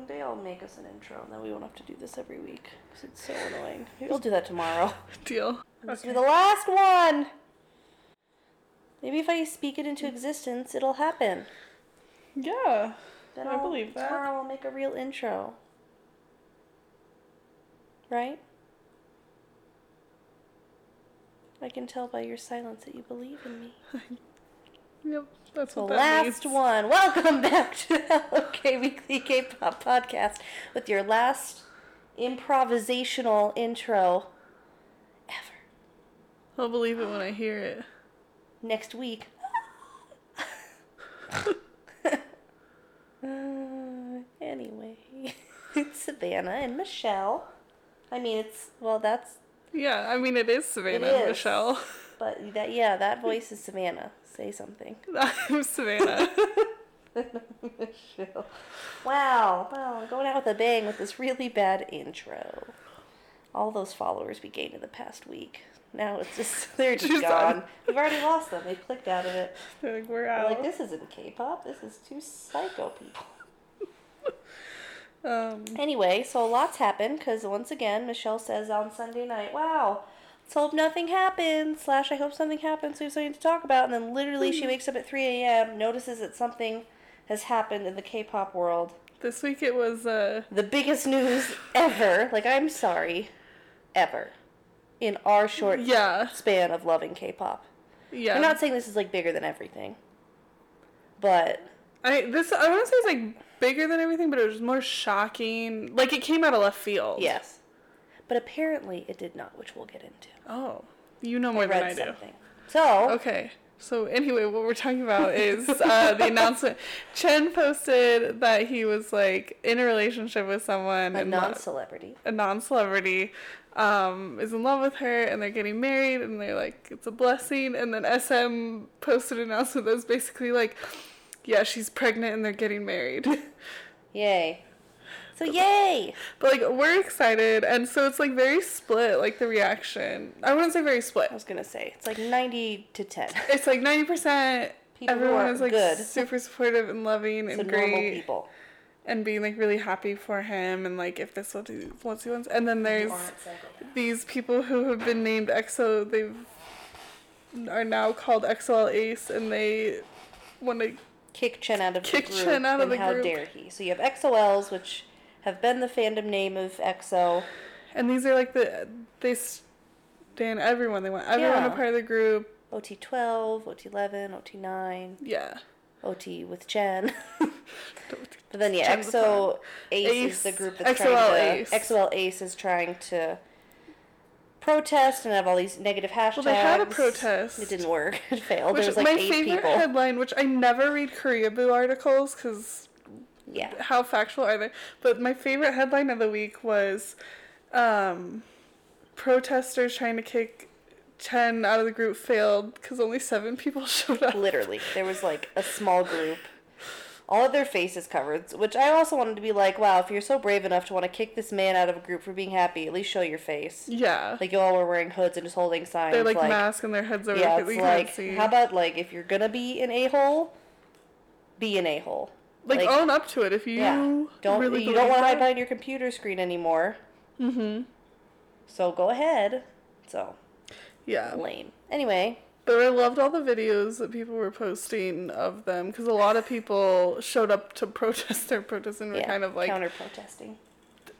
one day I'll make us an intro, and then we won't have to do this every week because it's so annoying. Maybe I'll do that tomorrow. Deal. This will be the last one. Maybe if I speak it into existence, it'll happen. Yeah. Then I I'll, believe that. Tomorrow I'll make a real intro. Right? I can tell by your silence that you believe in me. Yep. That's The last means. one. Welcome back to the OK Weekly K-pop podcast with your last improvisational intro ever. I'll believe it when I hear it. Next week. Uh, anyway, it's Savannah and Michelle. I mean, it's well, that's Yeah, I mean it is Savannah It and. Michelle. but that yeah, that voice is Savannah. Say something. I'm Savannah. Michelle. Wow, wow, going out with a bang with this really bad intro. All those followers we gained in the past week. Now it's just they're just gone. done. We've already lost them. They've clicked out of it. They're like we're They're like, this isn't K-pop. This is two psycho people. um, Anyway, so lots happened because once again, Michelle says on Sunday night, "Wow, let's hope nothing happens." Slash, I hope something happens. So we have something to talk about. And then literally, she wakes up at three a.m., notices that something has happened in the K-pop world. this week it was uh The biggest news ever. Like, I'm sorry, ever, in our short yeah span of loving K-pop. yeah. I'm not saying this is like bigger than everything, but I this I want to say it's like bigger than everything, but it was more shocking. Like it came out of left field. yes. But apparently, it did not, which we'll get into. Oh, you know more I than I do. something. So, Okay. So anyway, what we're talking about is uh, the announcement. Chen posted that he was like in a relationship with someone a non-celebrity. a non-celebrity um, is in love with her and they're getting married and they're like it's a blessing and then SM posted an announcement that was basically like yeah she's pregnant and they're getting married Yay. So yay! but like we're excited and so it's like very split like the reaction I wouldn't say very split I was gonna say it's like ninety to ten. it's like 90% People who everyone are is like good. super supportive and loving So and normal great people. and being like really happy for him and like if this what he wants he wants and then there's these people who have been named EXO, they've are now called XOL Ace, and they want to. Kick Chen out of Kick the group. Chen out of and the how group. dare he? So you have EXO-Ls, which have been the fandom name of EXO. And these are like the they stand everyone. They want everyone Yeah. a part of the group. OT12, OT11, OT9, Yeah. OT with Chen. But then yeah, Chen's the EXO Ace, Ace, is the group that's XOL trying to Ace. XOL Ace is trying to protest and have all these negative hashtags. Well, they had a protest. It didn't work. It failed. Which there was like my eight favorite people. headline, which I never read Koreaboo articles because yeah. how factual are they? But my favorite headline of the week was um, protesters trying to kick Chen out of the group failed because only seven people showed up. Literally, there was like a small group. All of their faces covered, which I also wanted to be like, wow, if you're so brave enough to want to kick this man out of a group for being happy, at least show your face. Yeah. Like you all were wearing hoods and just holding signs. They're like, masks and their heads are yeah, like, it's we can't like, see. how about like if you're gonna be an a hole, be an a hole. Like, like- own up to it if you Yeah, don't really you don't want to hide behind your computer screen anymore. Mm-hmm. So go ahead. So Yeah. lame. Anyway, But I loved all the videos that people were posting of them because a lot of people showed up to protest their protest and were yeah, kind of like, counter protesting.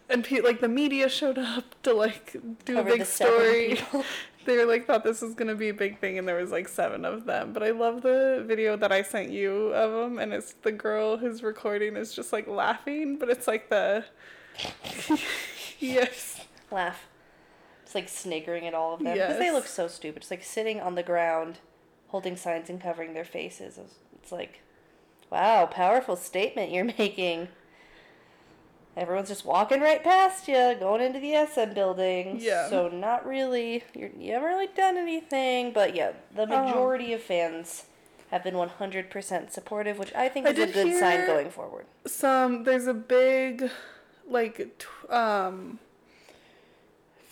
and pe- like the media showed up to like do Cover a big story. they were like thought this was gonna be a big thing and there was like seven of them but i love the video that i sent you of them and it's the girl who's recording is just like laughing but it's like the yes Laugh. It's like sniggering at all of them because they look so stupid. It's like sitting on the ground, holding signs and covering their faces. It's like, wow, powerful statement you're making. Everyone's just walking right past you, going into the SM building. Yeah. So not really. You're, you haven't really done anything, but yeah, the Oh. majority of fans have been 100% supportive, which I think I is a good sign going forward. some there's a big like t- um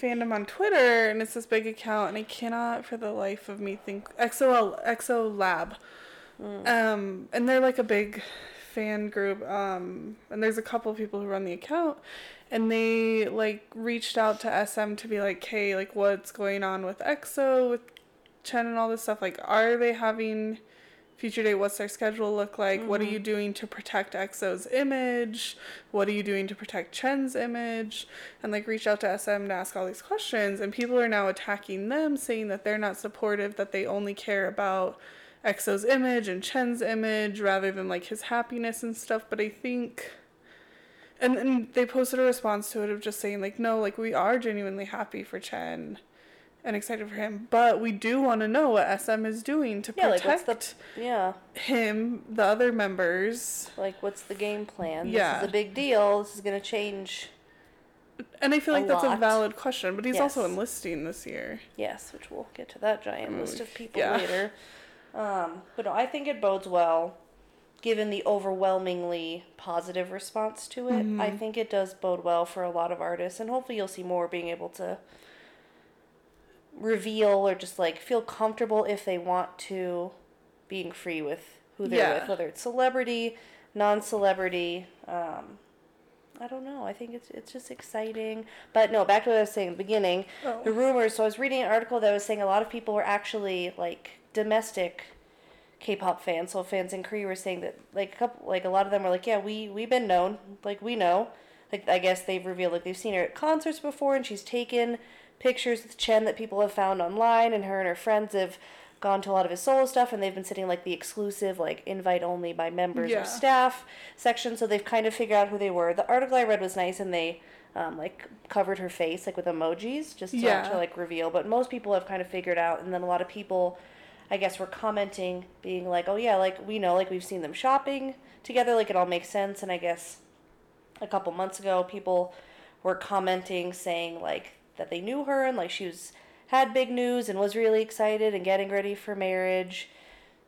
fandom on Twitter and it's this big account and I cannot for the life of me think XOL XO Lab. Um and they're like a big fan group, um, and there's a couple of people who run the account, and they like reached out to SM to be like, hey, like what's going on with EXO, with Chen and all this stuff. Like, are they having future date? What's their schedule look like? What are you doing to protect EXO's image? What are you doing to protect Chen's image? And like reach out to SM to ask all these questions, and people are now attacking them, saying that they're not supportive, that they only care about EXO's image and Chen's image rather than like his happiness and stuff. But I think. And then they posted a response to it of just saying like no like we are genuinely happy for Chen and excited for him but we do want to know what SM is doing to Yeah, protect what's the yeah, him the other members like what's the game plan? Yeah. This is a big deal. This is gonna change. and I feel like that's a valid question but he's also enlisting this year Yes, which we'll get to that giant mm, list of people yeah. later. Um, but no, I think it bodes well, given the overwhelmingly positive response to it. I think it does bode well for a lot of artists, and hopefully you'll see more being able to reveal or just like feel comfortable if they want to, being free with who they're Yeah. with, whether it's celebrity, non-celebrity. Um, I don't know. I think it's it's just exciting. But no, back to what I was saying at the beginning. Oh. The rumors. So I was reading an article that was saying a lot of people were actually like domestic K-pop fans. So fans in Korea were saying that like a couple, like a lot of them were like, yeah, we we've been known, like we know. Like I guess they've revealed like they've seen her at concerts before, and she's taken pictures with Chen that people have found online, and her and her friends have gone to a lot of his solo stuff, and they've been sitting like the exclusive, like invite only by members Yeah. or staff section. So they've kind of figured out who they were. The article I read was nice, and they um, like covered her face like with emojis just to, Yeah. to like reveal. But most people have kind of figured out, and then a lot of people, I guess, were commenting, being like, "Oh yeah, like we know, like we've seen them shopping together, like it all makes sense." And I guess a couple months ago, people were commenting saying like that they knew her and like she was had big news and was really excited and getting ready for marriage.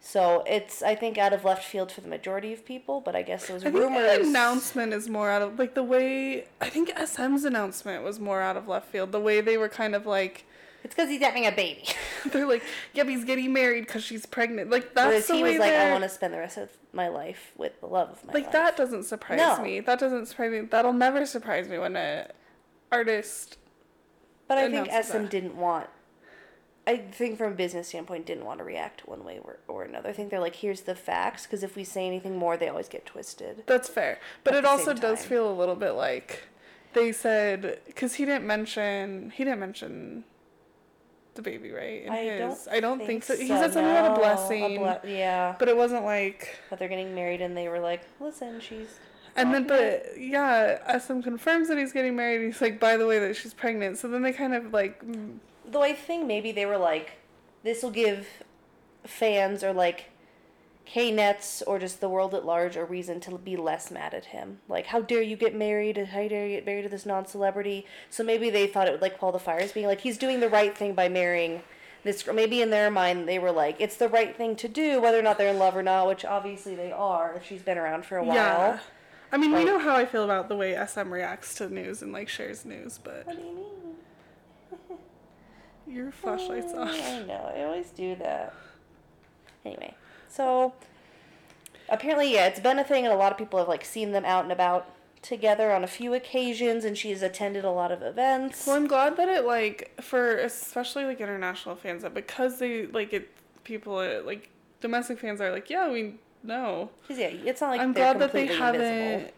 So it's I think out of left field for the majority of people, but I guess those I think rumors. the announcement is more out of like the way I think SM's announcement was more out of left field. The way they were kind of like It's because he's having a baby. they're like, "Yep, he's getting married because she's pregnant." Like that's Whereas the he way was like, I want to spend the rest of my life with the love of my like life. that doesn't surprise No. me. That doesn't surprise me. That'll never surprise me when a artist. But I think SM that. didn't want. I think from a business standpoint, didn't want to react one way or, or another. I think they're like, here's the facts, because if we say anything more, they always get twisted. That's fair, but At it also does feel a little bit like they said because he didn't mention he didn't mention the baby right in I his. don't. I don't think, so. He said something about a blessing, ble- yeah, but it wasn't like. but they're getting married, and they were like, listen, she's. And then, but yeah, SM confirms that he's getting married. He's like, by the way, that she's pregnant. So then they kind of like, Though I think maybe they were like, this will give fans or like K-nets or just the world at large a reason to be less mad at him. Like, how dare you get married? How dare you get married to this non-celebrity? So maybe they thought it would like quell the fires, being like, he's doing the right thing by marrying this. girl. Maybe in their mind they were like, it's the right thing to do, whether or not they're in love or not. Which obviously they are if she's been around for a while. yeah. I mean, we know how I feel about the way SM reacts to news and like shares news, but What do you mean? your flashlight's Oh, off. I know. I always do that. Anyway, so apparently, yeah, it's been a thing, and a lot of people have like seen them out and about together on a few occasions, and she's attended a lot of events. Well, I'm glad that it like for especially like international fans that because they like it people uh, like domestic fans are like yeah we know. yeah, it's not like I'm glad that they haven't. invisible.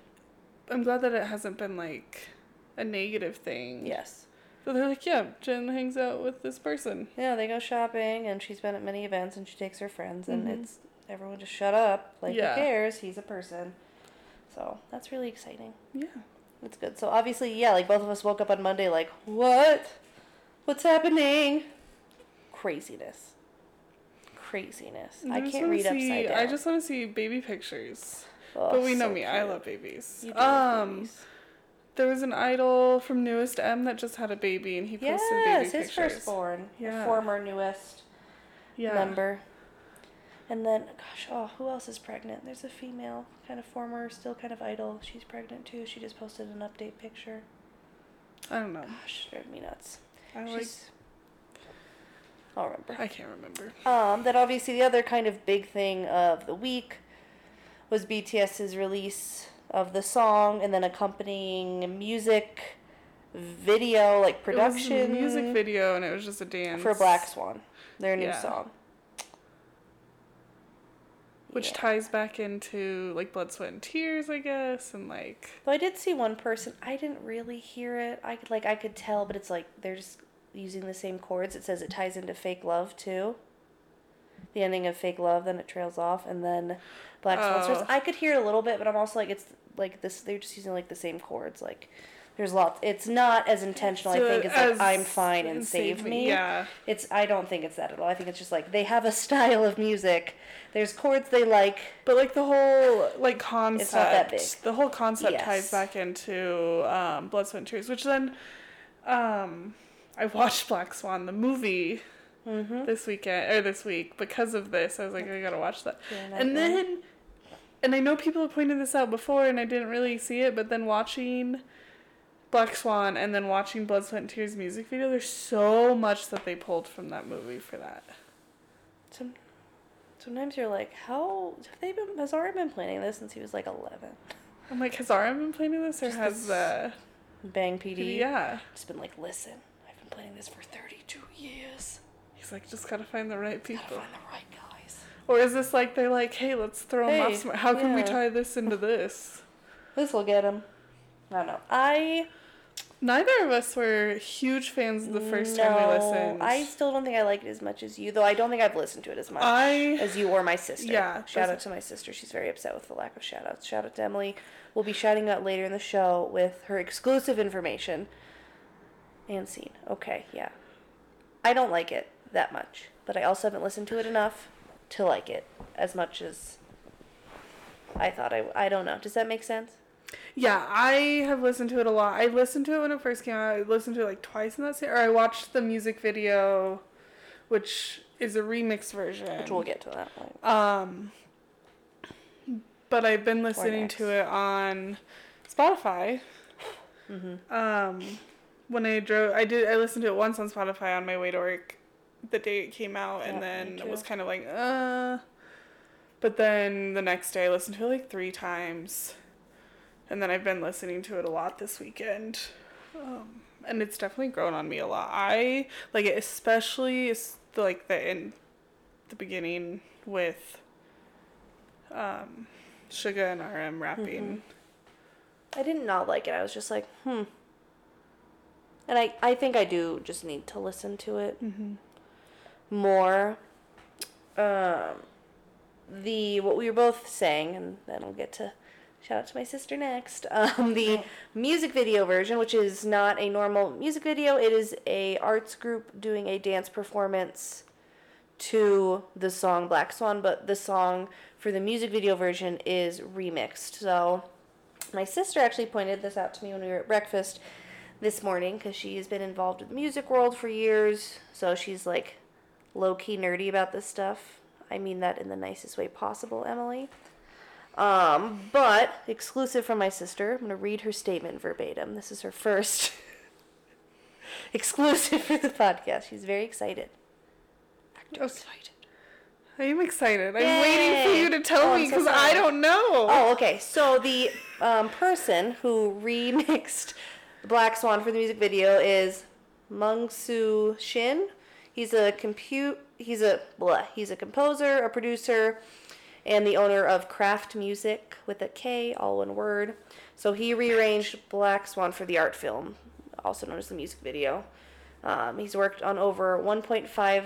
I'm glad that it hasn't been like a negative thing. Yes. So they're like, yeah, Chen hangs out with this person. Yeah, they go shopping, and she's been at many events, and she takes her friends, and Mhm. it's everyone just shut up. Like, Yeah. who cares? He's a person. So that's really exciting. Yeah. That's good. So obviously, yeah, like both of us woke up on Monday like, what? What's happening? Craziness. Craziness. I just can't read see, upside down. I just want to see baby pictures. Oh, but we know so me, I love babies. You do love um, babies. There was an idol from Newest M that just had a baby, and he posted Yes, baby his pictures. firstborn. Yeah. Former newest Yeah. member. And then, gosh, oh, who else is pregnant? There's a female, kind of former, still kind of idol. She's pregnant too. She just posted an update picture. I don't know. Gosh, drove me nuts. I like. She's. I'll remember. I can't remember. Um, then obviously the other kind of big thing of the week was BTS's release of the song and then accompanying music video like production It was a music video, and it was just a dance for Black Swan, their new Yeah. song. which Yeah. ties back into like blood, sweat, and tears, I guess, and like Though I did see one person, I didn't really hear it. I could like I could tell, but it's like they're just using the same chords. It says it ties into Fake Love too. The ending of Fake Love, then it trails off, and then Black Swan. Oh. I could hear it a little bit, but I'm also like it's like this. They're just using like the same chords. Like there's lots. It's not as intentional. So I think it's as- like I'm fine and save me. Yeah, It's I don't think it's that at all. I think it's just like they have a style of music. There's chords they like. but like the whole like concept, It's not that big. the whole concept Yes. ties back into um, blood, sweat, and tears, which then um, I watched Black Swan the movie Mm-hmm. this weekend or this week because of this. I was like, I gotta watch that. Yeah, and One. then, and I know people have pointed this out before, and I didn't really see it, but then watching Black Swan and then watching Blood, Sweat, and Tears music video, there's so much that they pulled from that movie for that. Some, sometimes you're like, how have they been? Has Ari been planning this since he was like 11? I'm like, has Aram been planning this, or Just has uh, Bang PD. yeah? Just been like, listen, I've been planning this for 32 years. He's like, just gotta find the right Gotta people. find the right guys. Or is this like they're like, hey, let's throw Hey, off. Some- How can we tie this into this? This will get him. I don't know. I Neither of us were huge fans the first time we no, listened. I still don't think I like it as much as you, though. I don't think I've listened to it as much I as you or my sister. Yeah, Shout out to my sister. She's very upset with the lack of shout outs. Shout out to Emily. We'll be shouting out later in the show with her exclusive information and scene. Okay, yeah. I don't like it that much, but I also haven't listened to it enough to like it as much as I thought I. I don't know. Does that make sense? Yeah, I have listened to it a lot. I listened to it when it first came out. I listened to it like twice in that series. Or I watched the music video, which is a remix version. Which we'll get to that point. Um, but I've been listening to it on Spotify. Mm-hmm. Um, when I drove, I did. I listened to it once on Spotify on my way to work, the day it came out, and then it was kind of like, uh. But then the next day, I listened to it like three times, and then I've been listening to it a lot this weekend, um, and it's definitely grown on me a lot. I like it, especially like the in the beginning with um, Suga and RM rapping. I did not not like it. I was just like, hmm. And I, I think I do just need to listen to it Mm-hmm. More. Um, the what we were both saying, and then I'll get to shout out to my sister next. Um, the music video version, which is not a normal music video, it is a arts group doing a dance performance to the song Black Swan, but the song for the music video version is remixed. So my sister actually pointed this out to me when we were at breakfast this morning because she has been involved with the music world for years. So she's like low key nerdy about this stuff. I mean that in the nicest way possible, Emily. Um, but exclusive from my sister, I'm going to read her statement verbatim. This is her first exclusive for the podcast. She's very excited. Actor excited. I am excited. I'm waiting for you to tell Oh, me I'm so because I don't know. Oh, okay. So the um, person who remixed the Black Swan for the music video is Mungsu Shin. He's a compute. He's a blah. He's a composer, a producer, and the owner of Kraft Music with a K, all one word. So he rearranged Black Swan for the art film, also known as the music video. Um, he's worked on over 1.5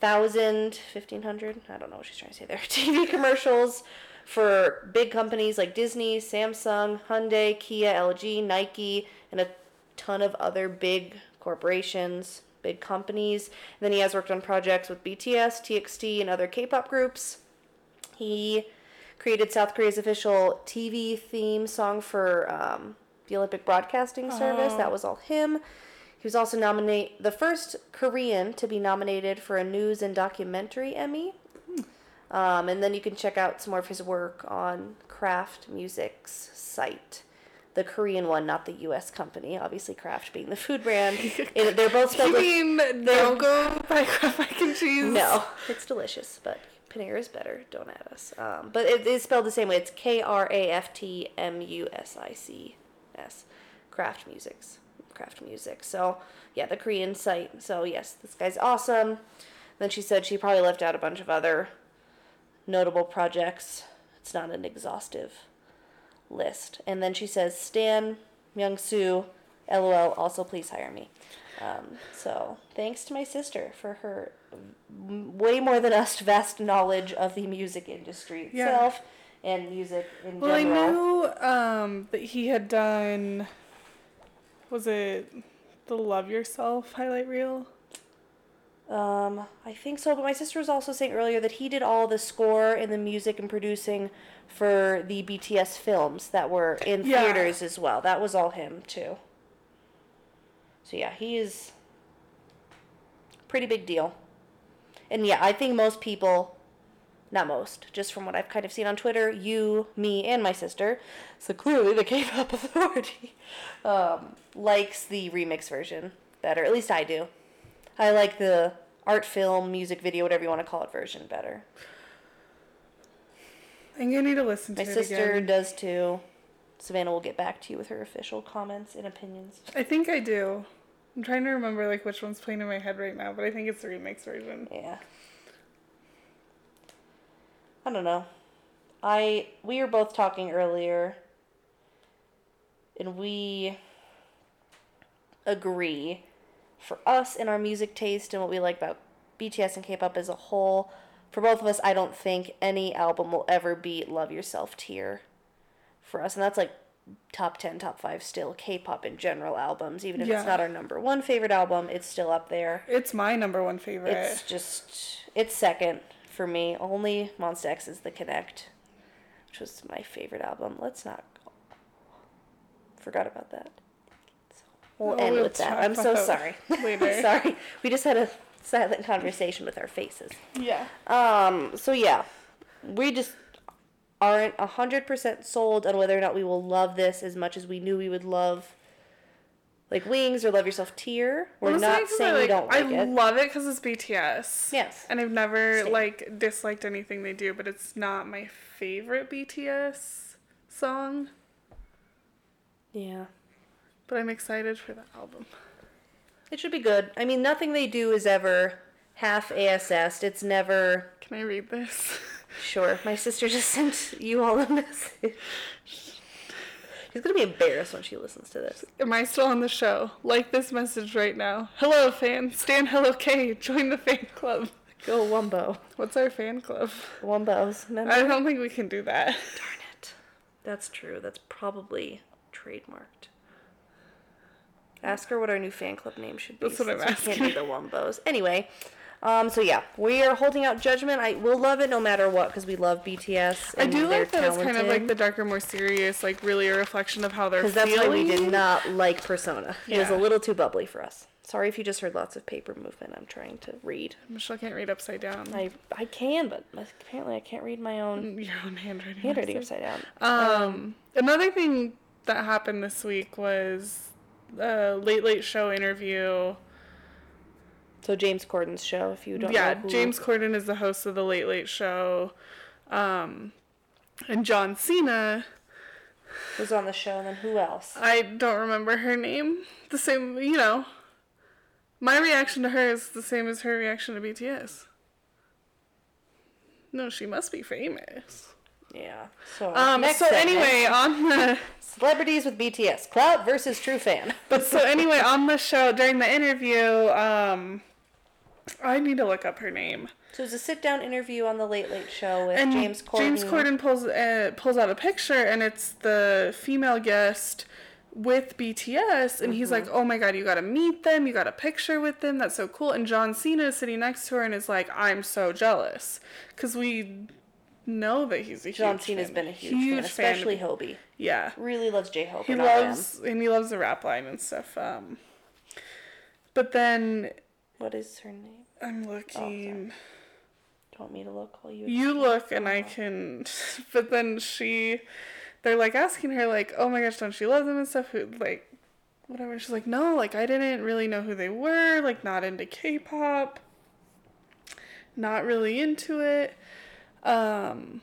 thousand, fifteen hundred, I don't know what she's trying to say there, TV commercials for big companies like Disney, Samsung, Hyundai, Kia, LG, Nike, and a ton of other big corporations, big companies. And then he has worked on projects with BTS, TXT, and other K-pop groups. He created South Korea's official TV theme song for um, the Olympic Broadcasting Service. Oh. That was all him. He was also nominate the first Korean to be nominated for a news and documentary Emmy. Um, and then you can check out some more of his work on Kraft Music's site. The Korean one, not the U.S. company. Obviously, Kraft being the food brand. It- they're both spelled You mean don't go buy Kraft mac and cheese? no. It's delicious, but Panera is better. Don't add us. Um, but it is spelled the same way. It's K R A F T M U S I C S. Kraft Musics. Kraft Music. So, yeah, the Korean site. So, yes, this guy's awesome. Then she said she probably left out a bunch of other notable projects. It's not an exhaustive list. And then she says, Stan, Myung Soo, LOL, also please hire me. Um, so thanks to my sister for her m- way more than us vast knowledge of the music industry Yeah. itself and music in Well, I knew um, that he had done. Was it the Love Yourself highlight reel? Um, I think so, but my sister was also saying earlier that he did all the score and the music and producing for the BTS films that were in Yeah. theaters as well. That was all him too. So yeah, he is pretty big deal. And yeah, I think most people not most, just from what I've kind of seen on Twitter, you, me, and my sister, so clearly the K-pop authority, um, likes the remix version better. At least I do. I like the art film, music video, whatever you want to call it, version better. I'm gonna need to listen to My it sister again. does too. Savannah will get back to you with her official comments and opinions. I think I do. I'm trying to remember like which one's playing in my head right now, but I think it's the remix version. Yeah. I don't know. I we were both talking earlier and we agree for us and our music taste and what we like about BTS and K-pop as a whole. For both of us, I don't think any album will ever beat Love Yourself Tear for us. And that's like top 10, top 5 still K-pop in general albums. Even if Yeah. it's not our number one favorite album, it's still up there. It's my number one favorite. It's just it's second for me. Only Monsta X is the Connect, which was my favorite album. Let's not forgot about that. So we'll Oh, end we'll with that. I'm so sorry. later. sorry. We just had a silent conversation with our faces. yeah. Um. So yeah, we just aren't hundred percent sold on whether or not we will love this as much as we knew we would love. Like Wings or Love Yourself Tear. We're Honestly, not saying I, we don't like I it. love it because it's BTS. Yes. And I've never Same. like disliked anything they do, but it's not my favorite BTS song. Yeah. But I'm excited for the album. It should be good. I mean, nothing they do is ever half ASS. It's never Can I read this? sure. My sister just sent you all a message. She's gonna be embarrassed when she listens to this. Am I still on the show? Like this message right now. Hello, fan. Stan Hello K. Join the fan club. Go Wumbo. What's our fan club? Wumbos. Remember? I don't think we can do that. Darn it. That's true. That's probably trademarked. Ask her what our new fan club name should be. That's what I'm asking. Can't be the Wumbos. Anyway, um, so yeah, we are holding out judgment. I will love it no matter what because we love BTS. I do like that it's kind of like the darker, more serious, like really a reflection of how they're Because that's why we did not like Persona. It was a little too bubbly for us. Sorry if you just heard lots of paper movement. I'm trying to read. Michelle can't read upside down. I I can, but apparently I can't read my own Your own handwriting. handwriting upside- upside down. Um, another thing that happened this week was a late late show interview. So James Corden's show, if you don't yeah, know James Corden is the host of the Late Late Show, um, and John Cena. was on the show, and then who else? I don't remember her name. The same, you know. My reaction to her is the same as her reaction to BTS. No, she must be famous. Yeah. So Um, so segment. anyway, on the celebrities with BTS, clout versus true fan. But so anyway, on the show during the interview, um, I need to look up her name. So it was a sit-down interview on the Late Late Show with And James Corden. James Corden pulls uh, pulls out a picture, and it's the female guest with BTS, and he's like, Mm-hmm. "Oh my god, you got to meet them. You got a picture with them. That's so cool." And John Cena is sitting next to her and is like, "I'm so jealous," because we know that he's a John huge Cena's fan, been a huge, fan, especially Fan. Hobi. Yeah, Really loves J Hope. he loves and he loves the rap line and stuff. Um, but then What is her name? I'm looking. You want me to look while you? you look and I can but then she they're like asking her like, Oh my gosh, don't she love them and stuff? Who like whatever. She's like, No, like I didn't really know who they were, like not into K pop. not really into it. Um,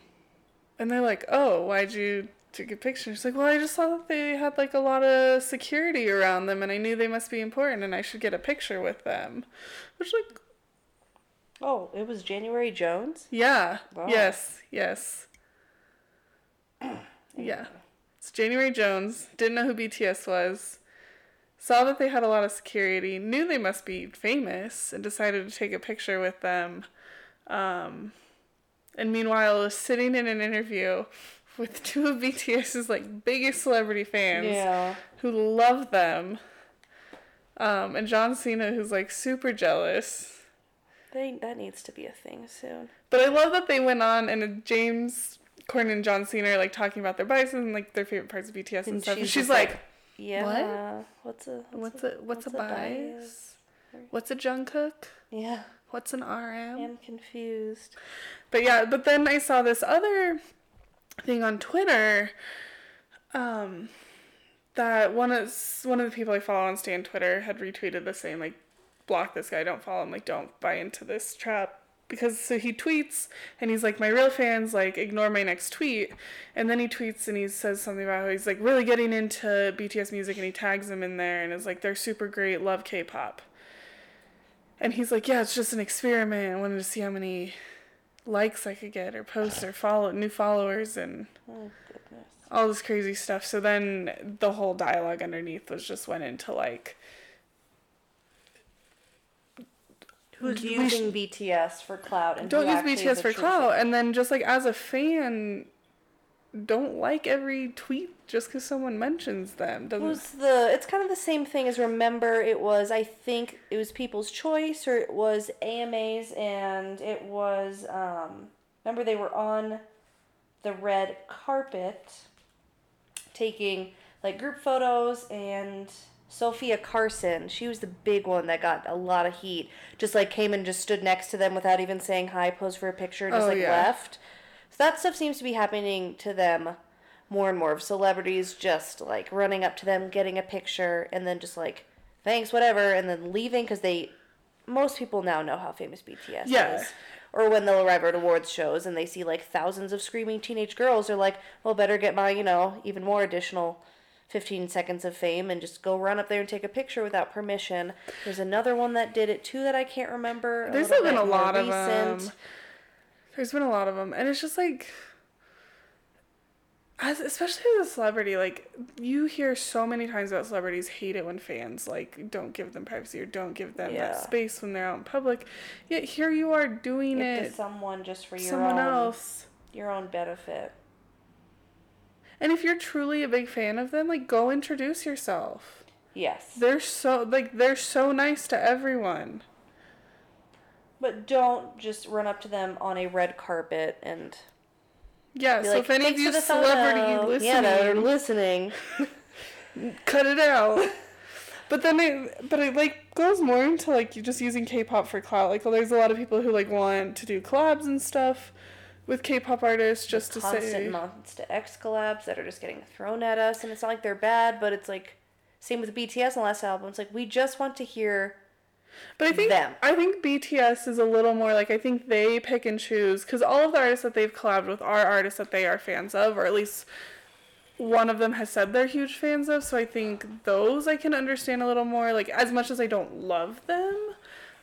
and they're like, "Oh, why'd you take a picture?" She's like, "Well, I just saw that they had like a lot of security around them, and I knew they must be important, and I should get a picture with them." Which like, Oh, it was January Jones. yeah, Wow. yes, yes, yeah. It's January Jones. Didn't know who BTS was. Saw that they had a lot of security. Knew they must be famous, and decided to take a picture with them. Um, and meanwhile, I was sitting in an interview with two of BTS's like biggest celebrity fans Yeah. who love them. Um, and John Cena, who's like super jealous. They, that needs to be a thing soon. But I love that they went on and James Corden and John Cena are like talking about their biases and like their favorite parts of BTS and, And stuff. And she's she's like, like, Yeah. What's a "What's a what's, a, bias? What's a Jungkook? Yeah. What's an RM?" I'm confused. But yeah, but then I saw this other thing on Twitter. Um, that one of one of the people I follow on Stan Twitter had retweeted the same like, block this guy, don't follow him, like don't buy into this trap. Because so he tweets and he's like, my real fans like ignore my next tweet, and then he tweets and he says something about how he's like really getting into BTS music and he tags them in there and is like they're super great, love K-pop. And he's like, yeah, it's just an experiment. I wanted to see how many likes I could get or posts or follow new followers and Oh, goodness. all this crazy stuff. So then the whole dialogue underneath was just went into like Who's using BTS for clout and don't use BTS for clout and then just like as a fan don't like every tweet just because someone mentions them doesn't was the it's kind of the same thing as remember it was I think it was People's Choice or it was AMAs and it was um remember they were on the red carpet taking like group photos and Sofia Carson, she was the big one that got a lot of heat. Just like came and just stood next to them without even saying hi, posed for a picture, just Oh, like yeah. left. So that stuff seems to be happening to them more and more of celebrities just like running up to them, getting a picture, and then just like thanks, whatever, and then leaving because they most people now know how famous BTS Yeah. is. Or when they'll arrive at awards shows and they see like thousands of screaming teenage girls, they're like, well, better get my, you know, even more additional 15 seconds of fame and just go run up there and take a picture without permission. There's another one that did it too that I can't remember. There's been a lot of recent. them. There's been a lot of them, and it's just like, as especially as a celebrity, like you hear so many times about celebrities hate it when fans like don't give them privacy or don't give them Yeah. that space when they're out in public. Yet here you are doing it. to someone just for your someone own else. your own benefit. And if you're truly a big fan of them, like go introduce yourself. Yes. They're so like they're so nice to everyone. But don't just run up to them on a red carpet and Yeah, so like, if any of you the celebrity photo." listening, Yeah, that are listening. cut it out. But then it, but it like goes more into like you just using K-pop for clout. Like, well, there's a lot of people who like want to do collabs and stuff with K-pop artists just to constant say. Monsta X collabs that are just getting thrown at us, and it's not like they're bad, but it's like same with BTS the last album. It's like we just want to hear But I think them. I think BTS is a little more like I think they pick and choose because all of the artists that they've collabed with are artists that they are fans of, or at least one of them has said they're huge fans of. So I think those I can understand a little more. Like as much as I don't love them,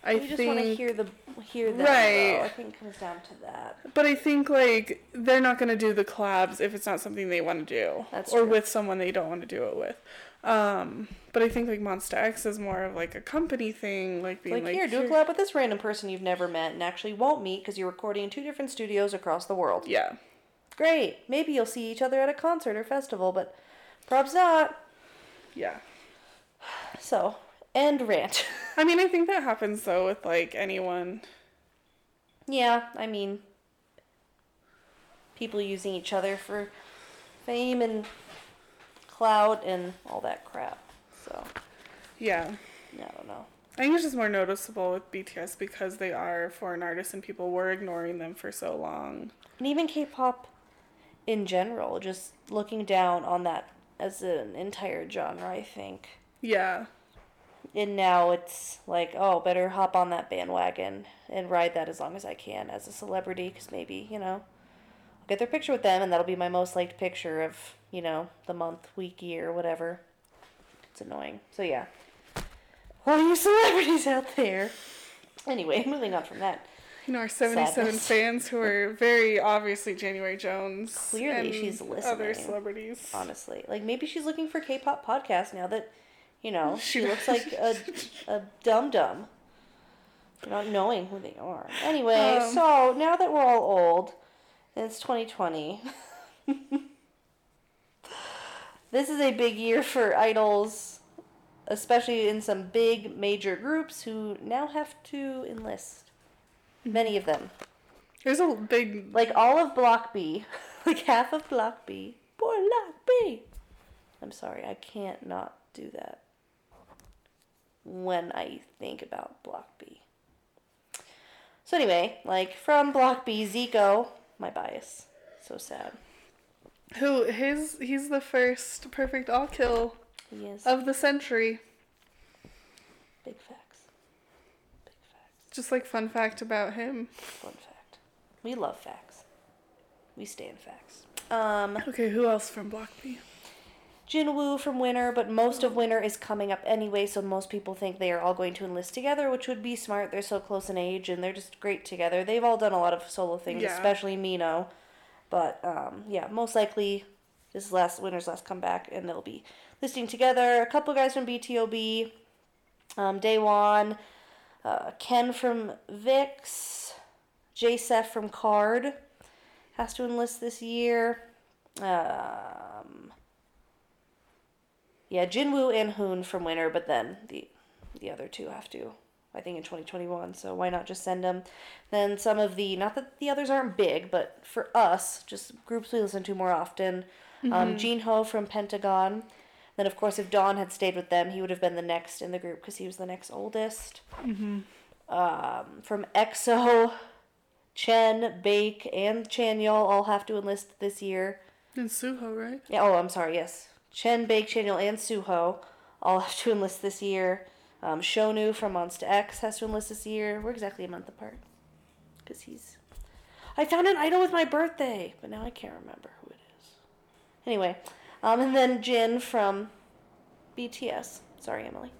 I we just want to hear the hear them. Right. Though. I think it comes down to that. But I think like they're not gonna do the collabs if it's not something they want to do, That's or true. with someone they don't want to do it with. Um, but I think like Monsta X is more of like a company thing, like being Like, like, here, do a collab with this random person you've never met and actually won't meet because you're recording in two different studios across the world. Yeah, Great. Maybe you'll see each other at a concert or festival, but probs not. yeah. So, end rant. I mean, I think that happens though with like anyone. yeah, I mean, people using each other for fame and clout and all that crap. So, Yeah, yeah, I don't know. I think it's just more noticeable with BTS because they are foreign artists and people were ignoring them for so long. And even K pop in general, just looking down on that as an entire genre, I think. Yeah, and now it's like, oh, better hop on that bandwagon and ride that as long as I can as a celebrity, because maybe you know, I'll get their picture with them, and that'll be my most liked picture of you know the month, week, year, whatever. It's annoying. So yeah, all you celebrities out there. Anyway, moving on from that. You know, our 77 Sadness. fans who are very obviously January Jones. Clearly she's Other celebrities. honestly. Like maybe she's looking for K-pop podcasts now that, you know, she She- looks like a a dum dum. Not knowing who they are. Anyway, Um. so now that we're all old, and it's 2020. This is a big year for idols, especially in some big major groups who now have to enlist. Many of them. There's a big. Like all of Block B. like half of Block B. Poor Block B. I'm sorry, I can't not do that when I think about Block B. So anyway, like from Block B, Zico, my bias. So sad. Who his he's the first perfect all kill of the century. Big facts. Big facts. Just like fun fact about him. Fun fact. We love facts. We stand facts. Um Okay, who else from Block B? Jinwoo from WINNER, but most of WINNER is coming up anyway, so most people think they are all going to enlist together, which would be smart. They're so close in age and they're just great together. They've all done a lot of solo things, Yeah. especially Mino. But um, yeah, most likely this last WINNER's last comeback, and they'll be listing together. A couple guys from BTOB, um, Daewon, uh, Ken from VIXX, J.Seph from KARD has to enlist this year. Um, yeah, Jinwoo and Hoon from WINNER, but then the the other two have to, I think, in 2021. So why not just send them? Then some of the, not that the others aren't big, but for us, just groups we listen to more often. Um, Jin Ho from Pentagon. Then, of course, if Don had stayed with them, he would have been the next in the group because he was the next oldest. Um, from EXO, Chen, Bake, and Chanyeol all have to enlist this year. And Suho, right? Yeah, oh, I'm sorry, yes. Chen, Bake, Chanyeol, and Suho all have to enlist this year. Um, Shownu from Monsta X has to enlist this year. We're exactly a month apart. Because he's. I found an idol with my birthday, but now I can't remember who it is. Anyway, um, and then Jin from BTS. Sorry, Emily.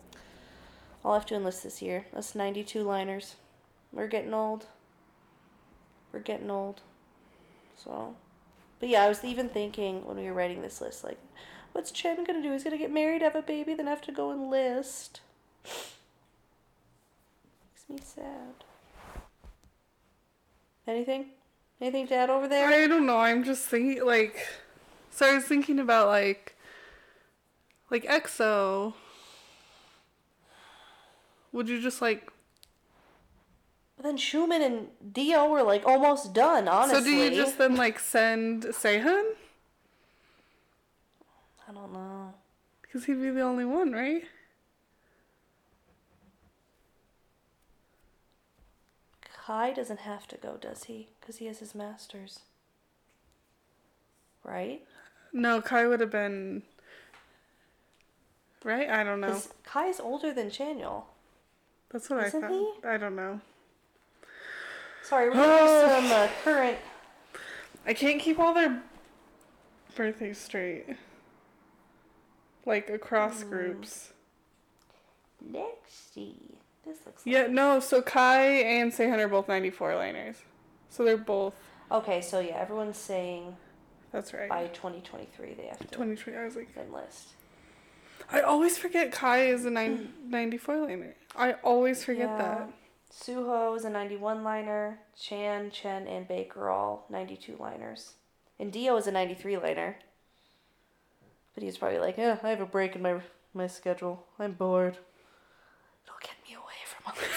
I'll have to enlist this year. That's 92 liners. We're getting old. We're getting old. So. But yeah, I was even thinking when we were writing this list, like, what's Chen gonna do? He's gonna get married, have a baby, then have to go enlist. Makes me sad. Anything? Anything to add over there? I don't know. I'm just thinking like. So I was thinking about like. Like EXO. Would you just like? But then Xiumin and D.O. were like almost done, honestly. So do you just then like send Sehun? I don't know. Because he'd be the only one, right? Kai doesn't have to go, does he? Because he has his masters. Right? No, Kai would have been. Right? I don't know. Kai's older than Chanyeol. That's what Isn't I thought. I don't know. Sorry, we're gonna some uh, current. I can't keep all their birthdays straight. Like across Hmm. groups. Let's see. This looks. Yeah, no, so Kai and Sehun are both 94 liners. So they're both. Okay, so yeah, everyone's saying That's right. by 2023 they have to 2020. I was like, enlist. I always forget Kai is a nine, hmm. 94 liner. I always forget Yeah. that. Suho is a 91 liner. Chan, Chen, and Baker are all 92 liners. And D.O. is a 93 liner. But he's probably like, yeah, I have a break in my my schedule. I'm bored. It'll get me away from all this. I'll finally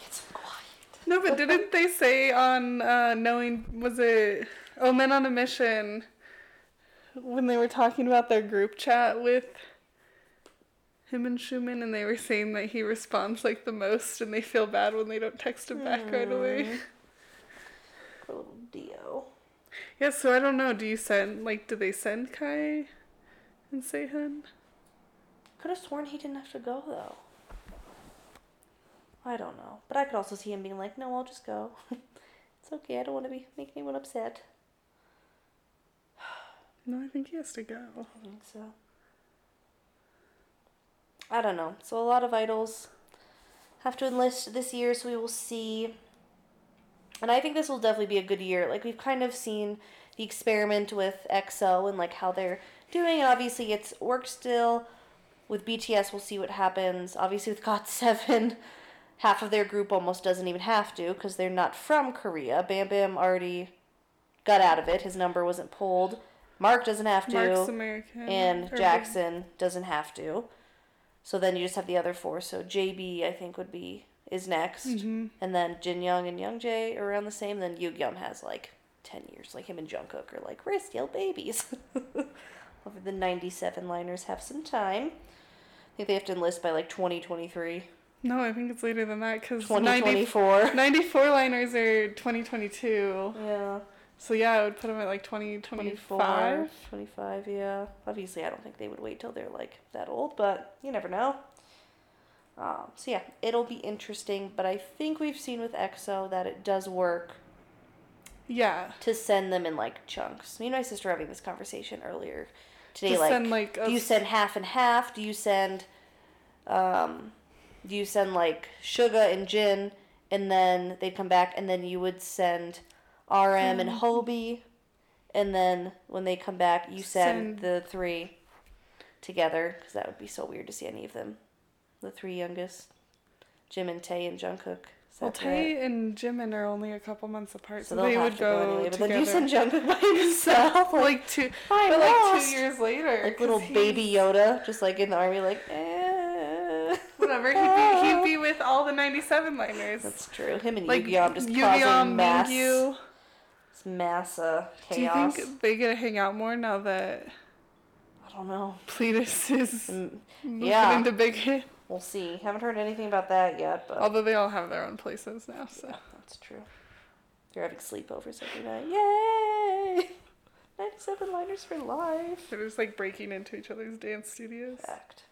get some quiet. No, but didn't they say on uh, Knowing, was it Oh Men on a Mission, when they were talking about their group chat with him and Xiumin, and they were saying that he responds like the most, and they feel bad when they don't text him back right away. Poor little Dio. Yeah, so I don't know. Do you send, like, do they send Kai and Sehun? Could have sworn he didn't have to go though. I don't know, but I could also see him being like, "No, I'll just go. it's okay. I don't want to be make anyone upset." No, I think he has to go. I think so. I don't know. So a lot of idols have to enlist this year, so we will see. And I think this will definitely be a good year. Like we've kind of seen the experiment with EXO and like how they're doing. And obviously, it's worked still. With BTS, we'll see what happens. Obviously, with GOT7, half of their group almost doesn't even have to because they're not from Korea. Bam Bam already got out of it. His number wasn't pulled. Mark doesn't have to. Mark's American. And Jackson doesn't have to. So then you just have the other four. So JB, I think, would be is next, Mhm. and then Jin Young and Young Jae are around the same. Then Yoon has like ten years. Like him and Jungkook are like we're still babies. Over the ninety-seven liners have some time. I think they have to enlist by like twenty twenty-three. No, I think it's later than that because 2024. 94 liners are 2022. Yeah. So yeah, I would put them at like 2025. 25, yeah. Obviously, I don't think they would wait till they're like that old, but you never know. Um, so yeah, it'll be interesting, but I think we've seen with EXO that it does work Yeah. to send them in like chunks. Me and my sister were having this conversation earlier today. To like, send, like, do you send half and half? Do you send, um, you send like Suga and Jin, and then they'd come back, and then you would send RM and Mm-hmm. Hobi, and then when they come back, you send, Send- the three together because that would be so weird to see any of them, the three youngest, Jim and Tay and Jungkook. Well, separate. Tay and Jimin are only a couple months apart, So they would to go. But together. then you send Jungkook by himself, like, like two, I'm but like lost. two years later, like 'cause little he's- baby Yoda, just like in the army, like. Eh. He'd be, he'd be with all the 97 liners. That's true. Him and like Yugyeom! just Yugyeom, causing mass, Mingyu. mass uh, Do you chaos. think they get to hang out more now that I don't know. Pledis is Mm, yeah. into Big Hit? We'll see. Haven't heard anything about that yet, but Although they all have their own places now, so. yeah, that's true. They're having sleepovers every night. Yay! 97 liners for life. They're just like breaking into each other's dance studios. Fact.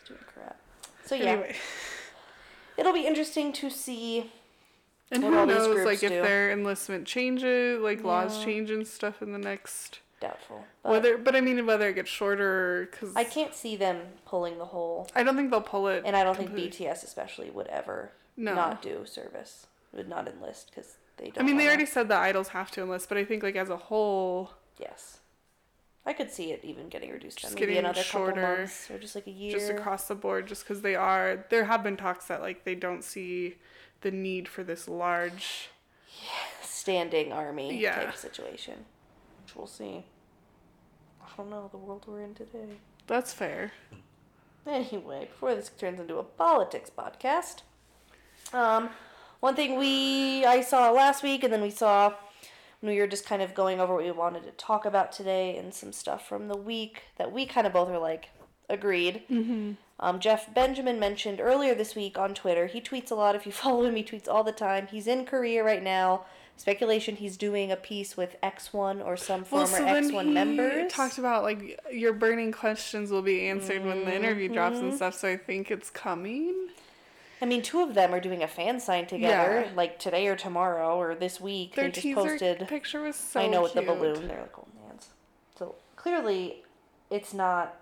It's doing crap. So yeah, Anyway, it'll be interesting to see. and who knows, like if their enlistment changes, like laws change and stuff in the next. Doubtful. But Whether, but I mean, whether it gets shorter, because I can't see them pulling the whole, I don't think they'll pull it. and I don't completely. think BTS especially would ever No. not do service, would not enlist because they don't. I mean, they already said the idols have to enlist, but I think like as a whole, Yes. I could see it even getting reduced Just maybe getting another shorter, couple months or just like a year. just across the board, just because they are, there have been talks that like they don't see the need for this large. standing army Yeah. type situation. Which we'll see. I don't know the world we're in today. That's fair. Anyway, before this turns into a politics podcast, um, one thing we I saw last week, and then we saw when we were just kind of going over what we wanted to talk about today, and some stuff from the week that we kind of both are like agreed. Mm-hmm. Um, Jeff Benjamin mentioned earlier this week on Twitter. He tweets a lot. If you follow him, he tweets all the time. He's in Korea right now. Speculation he's doing a piece with X1 or some former Well, so then X1 he members. talked about like your burning questions will be answered when the interview drops Mm-hmm. and stuff. So I think it's coming. I mean, two of them are doing a fan sign together, Yeah. like today or tomorrow or this week. Their they just posted. picture was so I know with the balloon, they're like oh, holding hands. So clearly, it's not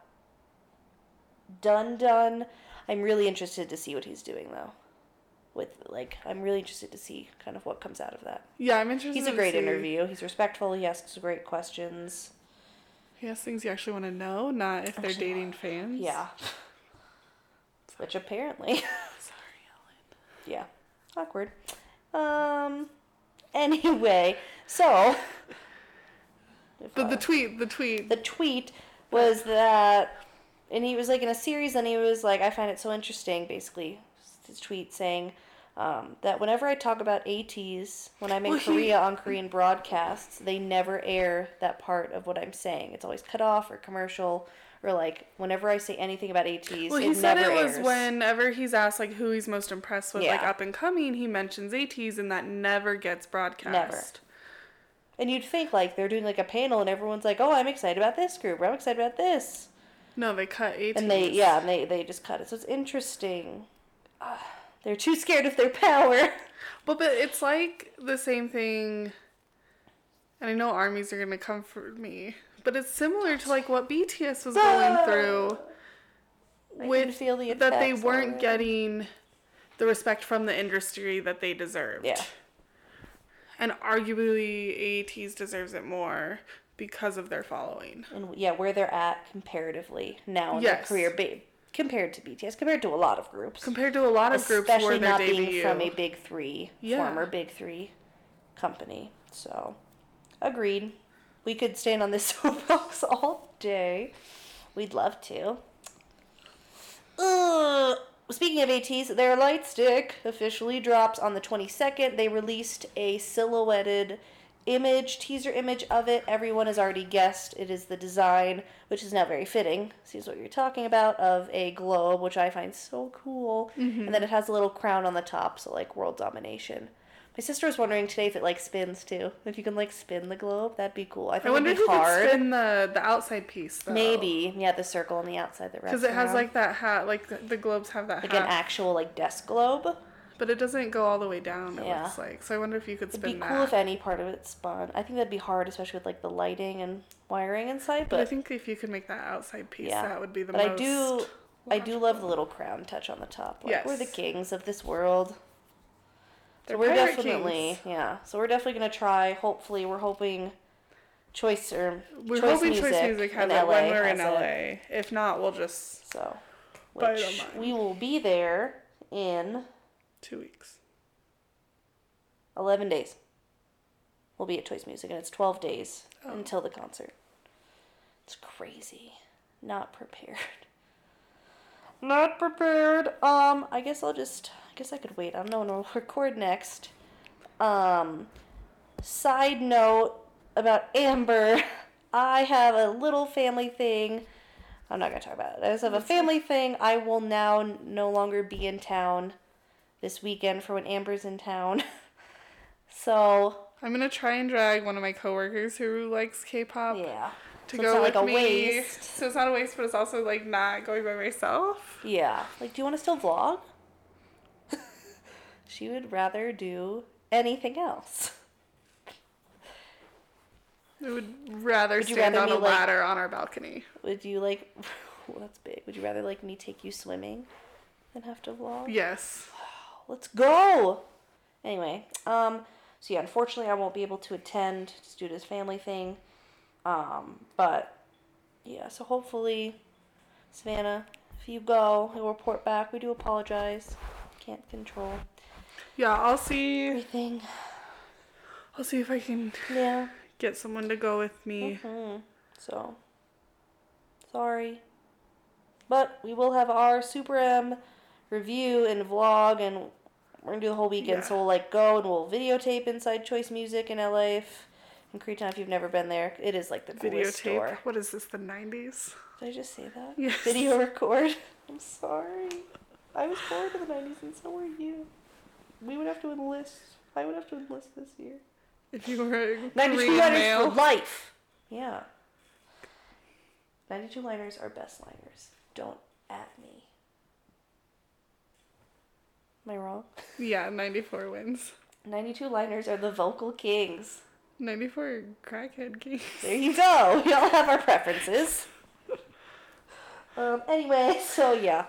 done. Done. I'm really interested to see what he's doing though. With like, I'm really interested to see kind of what comes out of that. Yeah, I'm interested. He's a great see- interview. He's respectful. He asks great questions. He asks things you actually want to know, not if they're dating fans. Yeah. Which apparently. yeah, awkward. Um. Anyway, so. But the tweet, the tweet. the tweet was that, and he was like in a series, and he was like, I find it so interesting, basically, his tweet saying um, that whenever I talk about ATEEZ, when I'm in Well, he- Korea on Korean broadcasts, they never air that part of what I'm saying. It's always cut off or commercial. Or like whenever I say anything about ATEEZ, well, it he said never it was airs. whenever he's asked like who he's most impressed with, like up and coming, he mentions ATEEZ, and that never gets broadcast. Never. And you'd think like they're doing like a panel and everyone's like, "Oh, I'm excited about this group. Or I'm excited about this." No, they cut ATEEZ. and they yeah, and they they just cut it. So it's interesting. Uh, they're too scared of their power. But but it's like the same thing. And I know armies are gonna come for me, but it's similar to like what BTS was ah. going through. I can with feel the that they weren't getting the respect from the industry that they deserved. Yeah. And arguably ATEEZ deserves it more because of their following. and yeah, where they're at comparatively now in Yes. their career, ba- compared to BTS, compared to a lot of groups, Compared to a lot of groups especially not debut. being from a big three, Yeah. former big three company. So, agreed. We could stand on this soapbox all day. We'd love to. Uh, speaking of ATEEZ, their light stick officially drops on the 22nd. They released a silhouetted image, teaser image of it. Everyone has already guessed it is the design, which is now very fitting. Seems what you're talking about of a globe, which I find so cool. And then it has a little crown on the top, so like world domination. My sister was wondering today if it like spins too. If you can like spin the globe, that'd be cool. I think I wonder if you hard. could spin the, the outside piece though. Maybe, yeah, the circle on the outside that Because it has around. like that hat, like the, the globes have that like an actual like desk globe. But it doesn't go all the way down, it Yeah. looks like. So I wonder if you could spin. It'd be that. cool if any part of it spun. I think that'd be hard, especially with like the lighting and wiring inside. but I think if you could make that outside piece, Yeah. that would be the most but I most. do, I do love the little crown touch on the top. Like we're the kings of this world. They're So we're definitely kings. yeah. So we're definitely gonna try. Hopefully, we're hoping choice or We're choice hoping music Choice Music has in it LA when we're in LA. it. If not, we'll just So, But I don't which we will be there in two weeks. 11 days. We'll be at Choice Music, and it's 12 days Oh. until the concert. It's crazy. Not prepared. Not prepared. Um, I guess I'll just. I guess I could wait. I don't know when we'll record next. Um, side note about Amber. I have a little family thing. I'm not gonna talk about it. I just have a family thing. I will now n- no longer be in town this weekend for when Amber's in town. so I'm gonna try and drag one of my coworkers who likes K-pop yeah, to So go it's not with like a me. waste. So it's not a waste, but it's also like not going by myself. yeah. Like, do you want to still vlog? she would rather do anything else. I would rather Would stand rather on a like- ladder on our balcony. Would you like? Well, that's big. Would you rather like me take you swimming than have to vlog? Yes. Let's go. Anyway, um, so yeah, unfortunately, I won't be able to attend just due to this family thing. Um, but yeah, so hopefully, Savannah, if you go, you'll report back. We do apologize. Can't control Yeah, I'll see. everything. I'll see if I can Yeah. get someone to go with me. hmm So, sorry. But we will have our Super M review and vlog, and we're gonna do the whole weekend. Yeah. So we'll like go and we'll videotape Inside Choice Music in LA. If, in if you've never been there, it is like the coolest Videotape. store. What is this? The 90s? Did I just say that? Yes. Video record. I'm sorry. I was born in the 90s, and so were you. We would have to enlist. I would have to enlist this year. If you were a 92 liners male. for life. Yeah. 92 liners are best liners. Don't at me. Am I wrong? Yeah, 94 wins. 92 liners are the vocal kings. 94 crackhead kings. There you go. We all have our preferences. Um, anyway, so yeah.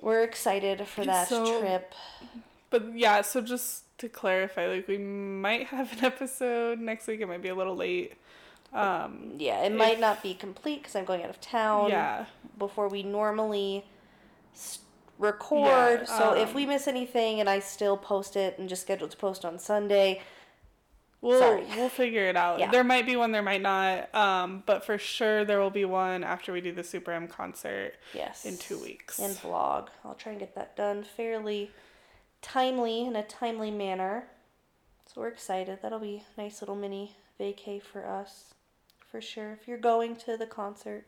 We're excited for that So- trip. But yeah, so just to clarify, like we might have an episode next week. It might be a little late. Um, Yeah, it might not be complete because I'm going out of town. yeah, before we normally record. Yeah, so if um, we miss anything and I still post it and just scheduled to post on Sunday, we'll Sorry. we'll figure it out. Yeah. There might be one, there might not. Um, but for sure there will be one after we do the Super M concert yes, in two weeks. and vlog. I'll try and get that done fairly timely in a timely manner. So we're excited. That'll be a nice little mini vacay for us, for sure. If you're going to the concert,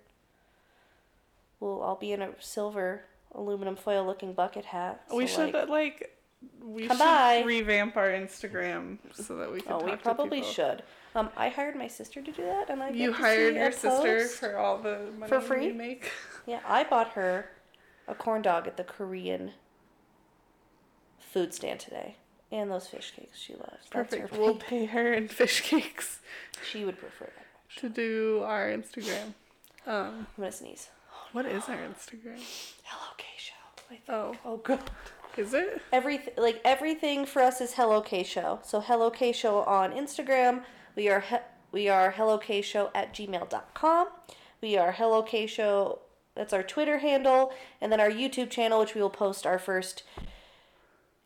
we'll I'll be in a silver aluminum foil looking bucket hat. we should like, like we Come should by. revamp our Instagram so that we can. Oh, we probably should. Um, I hired my sister to do that, and I You hired your sister post. for all the money For free? you make. Yeah, I bought her a corn dog at the Korean food stand today, and those fish cakes she loves. That's Perfect. We'll pay- her in fish cakes She would prefer that. to do our Instagram. Um, I'm gonna sneeze. what is our Instagram? Hello K show. Oh, Oh god. Is it? Every like everything for us is Hello K show. So Hello K show on Instagram. We are he- we are Hello K show at gmail.com. We are Hello K show. That's our Twitter handle, and then our YouTube channel, which we will post our first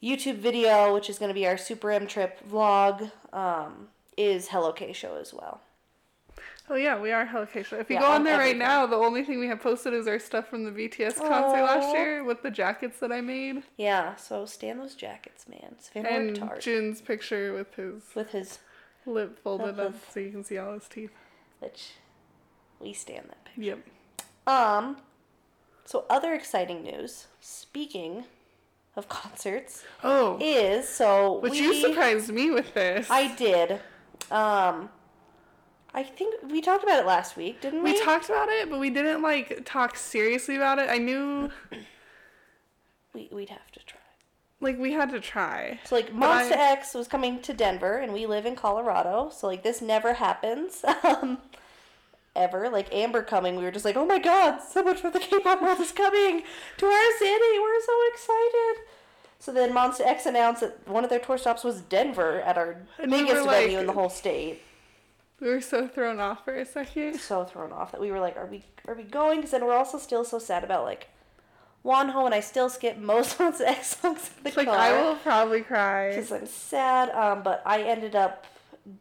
YouTube video, which is going to be our Super M trip vlog. Um, is Hello K show as well. Oh yeah, we are Hello K If you Yeah, go on there right now, the only thing we have posted is our stuff from the BTS concert last year with the jackets that I made Yeah, so stand those jackets, man. And hard Jin's picture with his with his, lip folded up so you can see all his teeth. which we stand that picture. Yep. Um, so other exciting news. Speaking of concerts, Oh, is so which we, you surprised me with this. I did. Um, I think we talked about it last week, didn't we? we talked about it, but we didn't like talk seriously about it. I knew we we'd have to try. like we had to try. So like Monster I- X was coming to Denver, and we live in Colorado, so like this never happens. Um, ever like Amber coming, we were just like, oh my god, so much for the K-pop world is coming to our city. We're so excited. So then Monsta X announced that one of their tour stops was Denver at our And we biggest venue in the whole state. We were so thrown off for a second. So thrown off that we were like, are we are we going? Because then we're also still so sad about like Wonho, and I still skip most Monsta X songs in the It's like. I will probably cry. because I'm sad. Um, but I ended up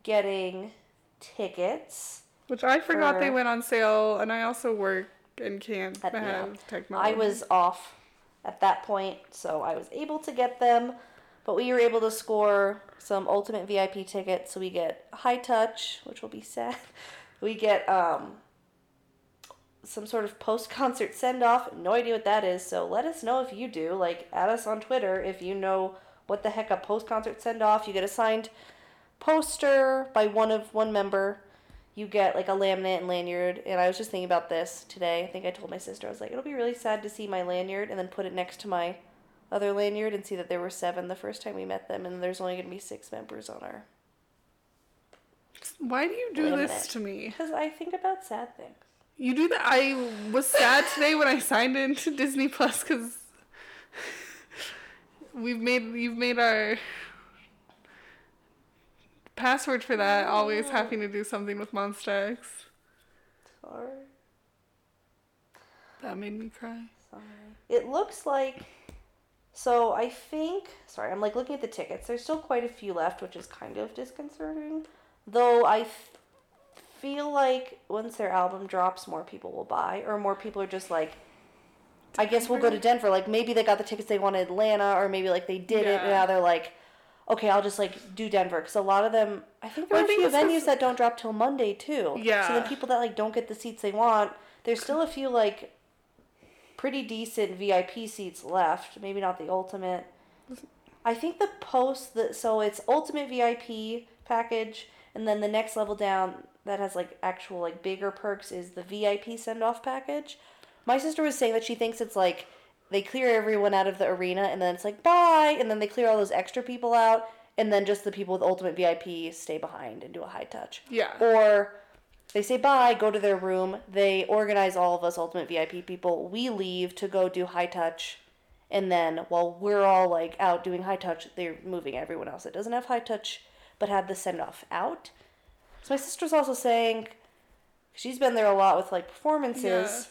getting tickets. Which I forgot they went on sale, and I also work and can't At- yeah. have technology. I was off at that point, so I was able to get them. But we were able to score some ultimate VIP tickets, so we get high touch, which will be sad. We get um, some sort of post concert send off. No idea what that is, so let us know if you do. Like, add us on Twitter if you know what the heck a post concert send off. You get a signed poster by one of one member. You get like a laminate and lanyard. And I was just thinking about this today. I think I told my sister, I was like, it'll be really sad to see my lanyard and then put it next to my other lanyard and see that there were seven the first time we met them, and there's only going to be six members on our. Why do you do this to me? Because I think about sad things. You do that. I was sad today when I signed into Disney Plus because we've made you've made our password for that. Always having to do something with Monsta X. Sorry. That made me cry. Sorry. It looks like. So I think. Sorry, I'm like looking at the tickets. There's still quite a few left, which is kind of disconcerting. Though I f- feel like once their album drops, more people will buy, or more people are just like. I guess we'll go to Denver. Like maybe they got the tickets they wanted Atlanta, or maybe like they did it and now they're like, okay, I'll just like do Denver because a lot of them. I think there Well, are a few venues that don't drop till Monday too. Yeah. So Yeah. then people that like don't get the seats they want, there's still a few like pretty decent VIP seats left. Maybe not the ultimate. I think the post that so it's ultimate VIP package, and then the next level down that has like actual like bigger perks is the VIP send off package. My sister was saying that she thinks it's like they clear everyone out of the arena and then it's like bye, and then they clear all those extra people out, and then just the people with ultimate VIP stay behind and do a high touch. Yeah. Or they say bye, go to their room. They organize all of us ultimate VIP people. We leave to go do high touch. And then while we're all like out doing high touch, they're moving everyone else that doesn't have high touch but had the send off out. So my sister's also saying she's been there a lot with like performances. Yeah.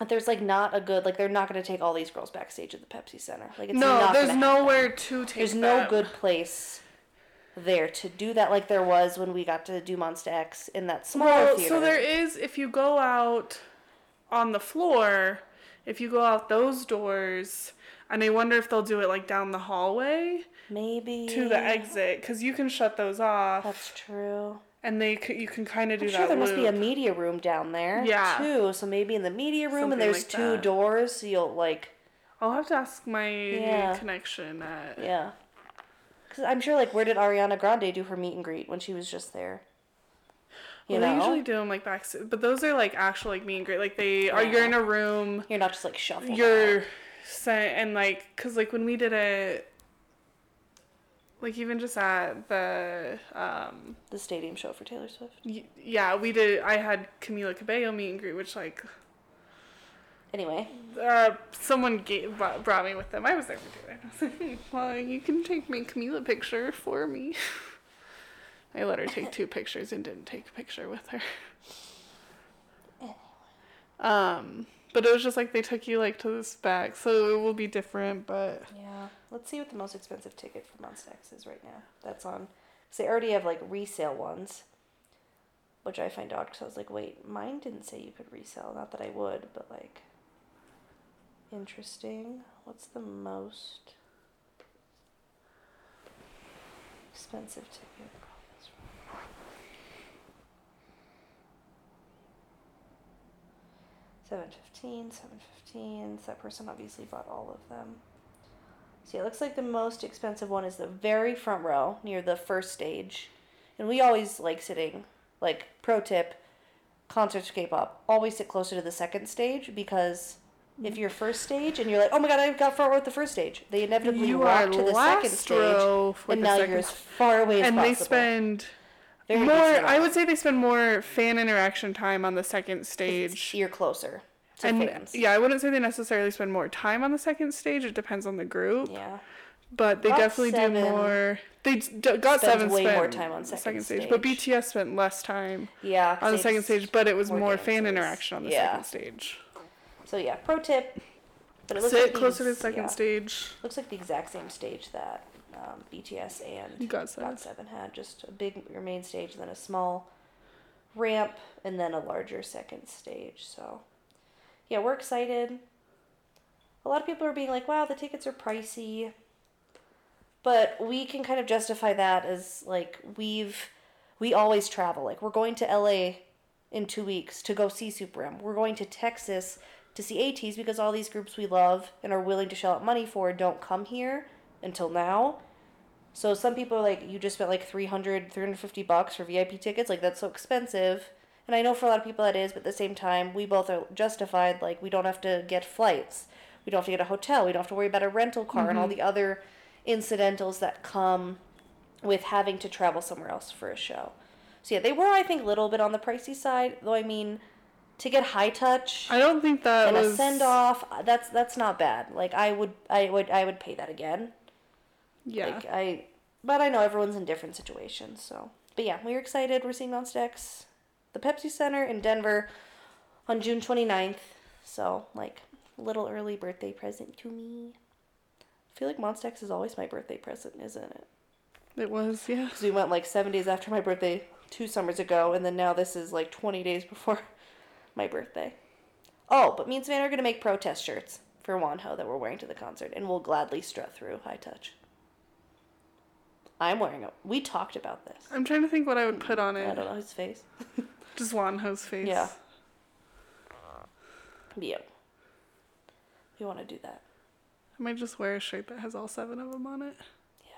That there's like not a good like they're not going to take all these girls backstage at the Pepsi Center. Like it's no, there's nowhere to take. there's no good place there to do that like there was when we got to do Monsta X in that smaller Well, theater. so there is if you go out on the floor, if you go out those doors, and I wonder if they'll do it like down the hallway maybe to the exit because you can shut those off, That's true. and they c- you can kind of do I'm that. sure there must be a media room down there Yeah. too. So maybe in the media room Something and there's like two that. doors, so you'll like I'll have to ask my Yeah. connection at. Yeah. Because I'm sure, like, where did Ariana Grande do her meet and greet when she was just there? You well, know, they usually do them like back, but those are like actual like meet and greet. Like they are, you're in a room, you're not just like shuffled. you're out. sent, and like, cause like when we did it, like even just at the, um, the stadium show for Taylor Swift. y- yeah, we did. I had Camila Cabello meet and greet, which like, Anyway, uh, someone gave, brought me with them. I was there for it. I was like, well, you can take my Camila picture for me. I let her take two pictures and didn't take a picture with her. Um, but it was just like they took you like to this back, so it will be different. But yeah. Let's see what the most expensive ticket for Monsta X is right now. That's on. Because they already have like resale ones, which I find odd because I was like, wait, mine didn't say you could resell. Not that I would, but like. Interesting. What's the most expensive ticket? Seven fifteen, seven fifteen. So that person obviously bought all of them. See, it looks like the most expensive one is the very front row near the first stage, and we always like sitting. Like pro tip, concerts for K-pop always sit closer to the second stage because if you're first stage and you're like, oh my god, I've got row at the first stage, they inevitably you walk to the second stage, and now second you're as far away as and possible. they spend Very more. I would say they spend more fan interaction time on the second stage. You're closer to and fans. yeah, I wouldn't say they necessarily spend more time on the second stage. It depends on the group, Yeah. but they Got definitely do more. They d- got seven way spent more time on second stage, but. BTS spent less time Yeah. on the second stage, but it was more more, fan interaction on the Yeah. second stage. So yeah, pro tip. But it looks Sit like closer to the these- second yeah. stage. Looks like the exact same stage that um, BTS and Got Seven. Seven had. Just a big your main stage, then a small ramp, and then a larger second stage. So, yeah, we're excited. A lot of people are being like, "Wow, the tickets are pricey," but we can kind of justify that as like we've we always travel. Like we're going to LA in two weeks to go see Super M. We're going to Texas to see ATEEZ because all these groups we love and are willing to shell out money for don't come here until now. So some people are like, you just spent like 300, 350 bucks for VIP tickets. Like, that's so expensive. And I know for a lot of people that is, but at the same time, we both are justified. Like, we don't have to get flights. We don't have to get a hotel. We don't have to worry about a rental car and all mm-hmm. the other incidentals that come with having to travel somewhere else for a show. So yeah, they were, I think, a little bit on the pricey side. Though, I mean, to get high touch I don't think that and was a send off, that's that's not bad. Like I would, I would, I would pay that again. Yeah. Like I, but I know everyone's in different situations. So, but yeah, we're excited. We're seeing X, the Pepsi Center in Denver, on June 29th. So like, little early birthday present to me. I feel like Monsta X is always my birthday present, isn't it? it was, yeah. Because we went like seven days after my birthday two summers ago, and then now this is like 20 days before my birthday. Oh, but me and Savannah are going to make protest shirts for Wonho that we're wearing to the concert, and we'll gladly strut through high touch. I'm wearing it. We talked about this. I'm trying to think what I would put on it. I don't know his face. Just Wonho's face. Yeah. Yep. We want to do that. I might just wear a shirt that has all seven of them on it. Yeah.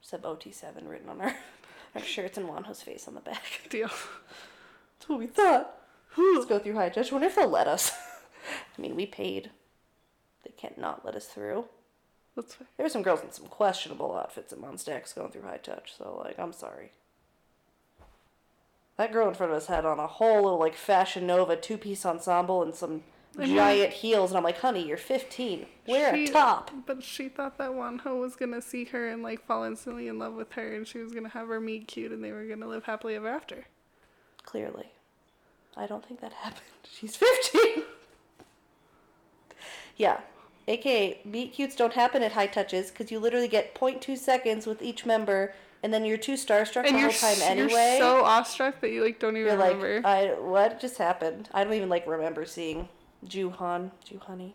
Sub OT7 written on our, our shirts and Wonho's face on the back. Deal. That's what we thought. Let's go through high touch. I wonder if they'll let us. I mean, we paid. They can't not let us through. That's fine. There were some girls in some questionable outfits at X going through high touch, so, like, I'm sorry. That girl in front of us had on a whole little, like, Fashion Nova two piece ensemble and some I know. giant heels, and I'm like, honey, you're 15. Wear She- a top. But she thought that Wonho was gonna see her and like fall instantly in love with her, and she was gonna have her meet cute, and they were gonna live happily ever after. Clearly. I don't think that happened. She's 15. yeah. AKA, meet cutes don't happen at high touches because you literally get 0.2 seconds with each member and then you're too starstruck And the whole time s- anyway. you're so awestruck that you like don't even You're like, remember. I, what just happened? I don't even like remember seeing Jooheon, Juhani.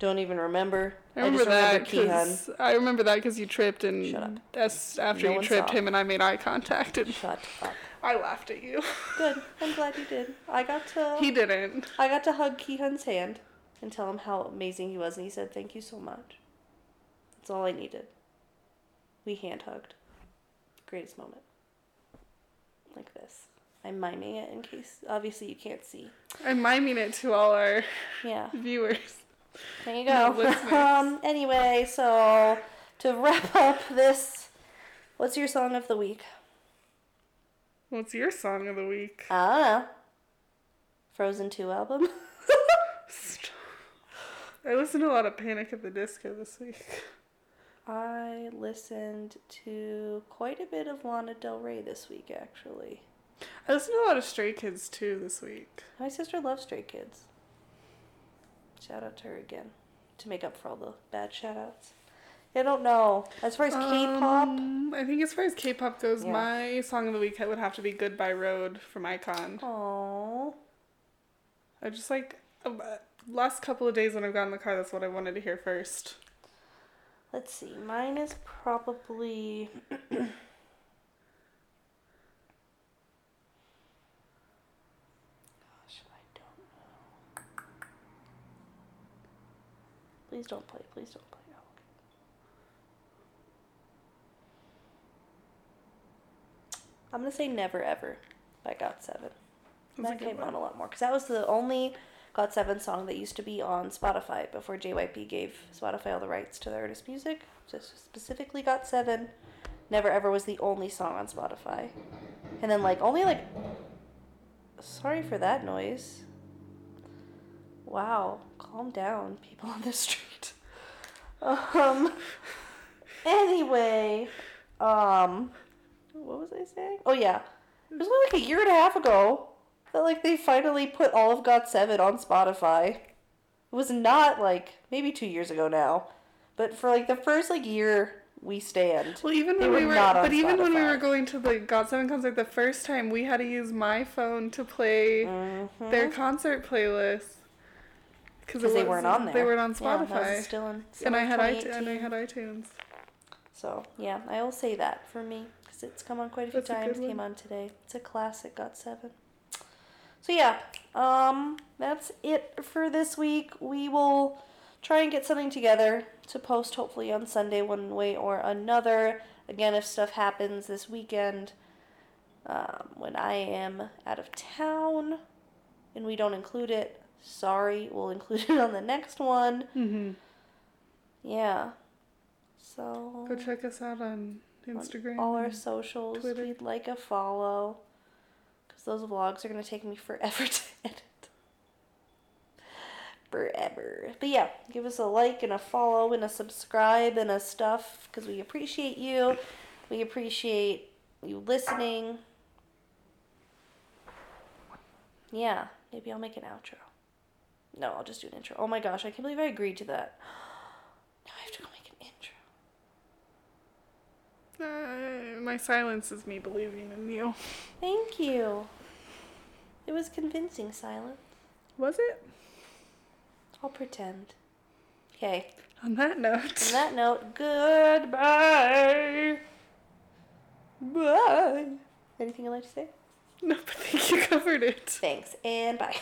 Don't even remember. I remember just that because I remember that because you tripped and Shut up. as after No you tripped saw. him and I made eye contact and Shut up. I laughed at you. Good. I'm glad you did. I got to he didn't. I got to hug Kihyun's hand and tell him how amazing he was, and he said, "Thank you so much." That's all I needed. We hand hugged. Greatest moment. Like this. I'm miming it in case obviously you can't see. I'm miming it to all our Yeah. viewers. There you go. um. Anyway, so to wrap up this, what's your song of the week? What's your song of the week? I don't know. Frozen Two album. I listened to a lot of Panic at the Disco this week. I listened to quite a bit of Lana Del Rey this week, actually. I listened to a lot of Stray Kids too this week. My sister loves Stray Kids. Shout out to her again to make up for all the bad shout outs. I don't know. As far as K-pop, Um, I think as far as K-pop goes, Yeah. my song of the week would have to be "Goodbye Road" from iKON. oh, I just like uh, last couple of days when I've got in the car. That's what I wanted to hear first. let's see. Mine is probably. Gosh, I don't know. Please don't play. Please don't play. Oh, okay. I'm gonna say "Never Ever" by Got Seven. That's that came one. on a lot more because that was the only Got Seven song that used to be on Spotify before JYP gave Spotify all the rights to the artist music. Just specifically Got Seven. Never Ever was the only song on Spotify, and then like only like. Sorry for that noise. Wow, calm down, people on the street. Um. Anyway, um, what was I saying? Oh yeah, it was like a year and a half ago that like they finally put all of Got Seven on Spotify. It was not like maybe two years ago now, but for like the first like year we stand. Well, even when we were were, not but even when we were going to the Got Seven concert the first time, we had to use my phone to play Mhm. their concert playlist because they weren't on there. They weren't on Spotify, was still in. and I had I iTunes. And I had iTunes. So yeah, I will say that for me because it's come on quite a few That's a times. one. Came on today. It's a classic. Got seven. So yeah, um, that's it for this week. We will try and get something together to post hopefully on Sunday one way or another. Again, if stuff happens this weekend, um, when I am out of town, and we don't include it, sorry, we'll include it on the next one. Mm-hmm. Yeah. So Go check us out on Instagram. all our socials. Twitter. We'd like a follow. Because those vlogs are going to take me forever to edit. Forever. But yeah, give us a like and a follow and a subscribe and a stuff. Because we appreciate you. We appreciate you listening. Yeah, maybe I'll make an outro. No, I'll just do an intro. Oh my gosh, I can't believe I agreed to that. Now I have to go make an intro. Uh, my silence is me believing in you. Thank you. It was convincing silence. Was it? I'll pretend. Okay. On that note. On that note, goodbye. Bye. Anything you'd like to say? No, but I think you covered it. Thanks, and bye.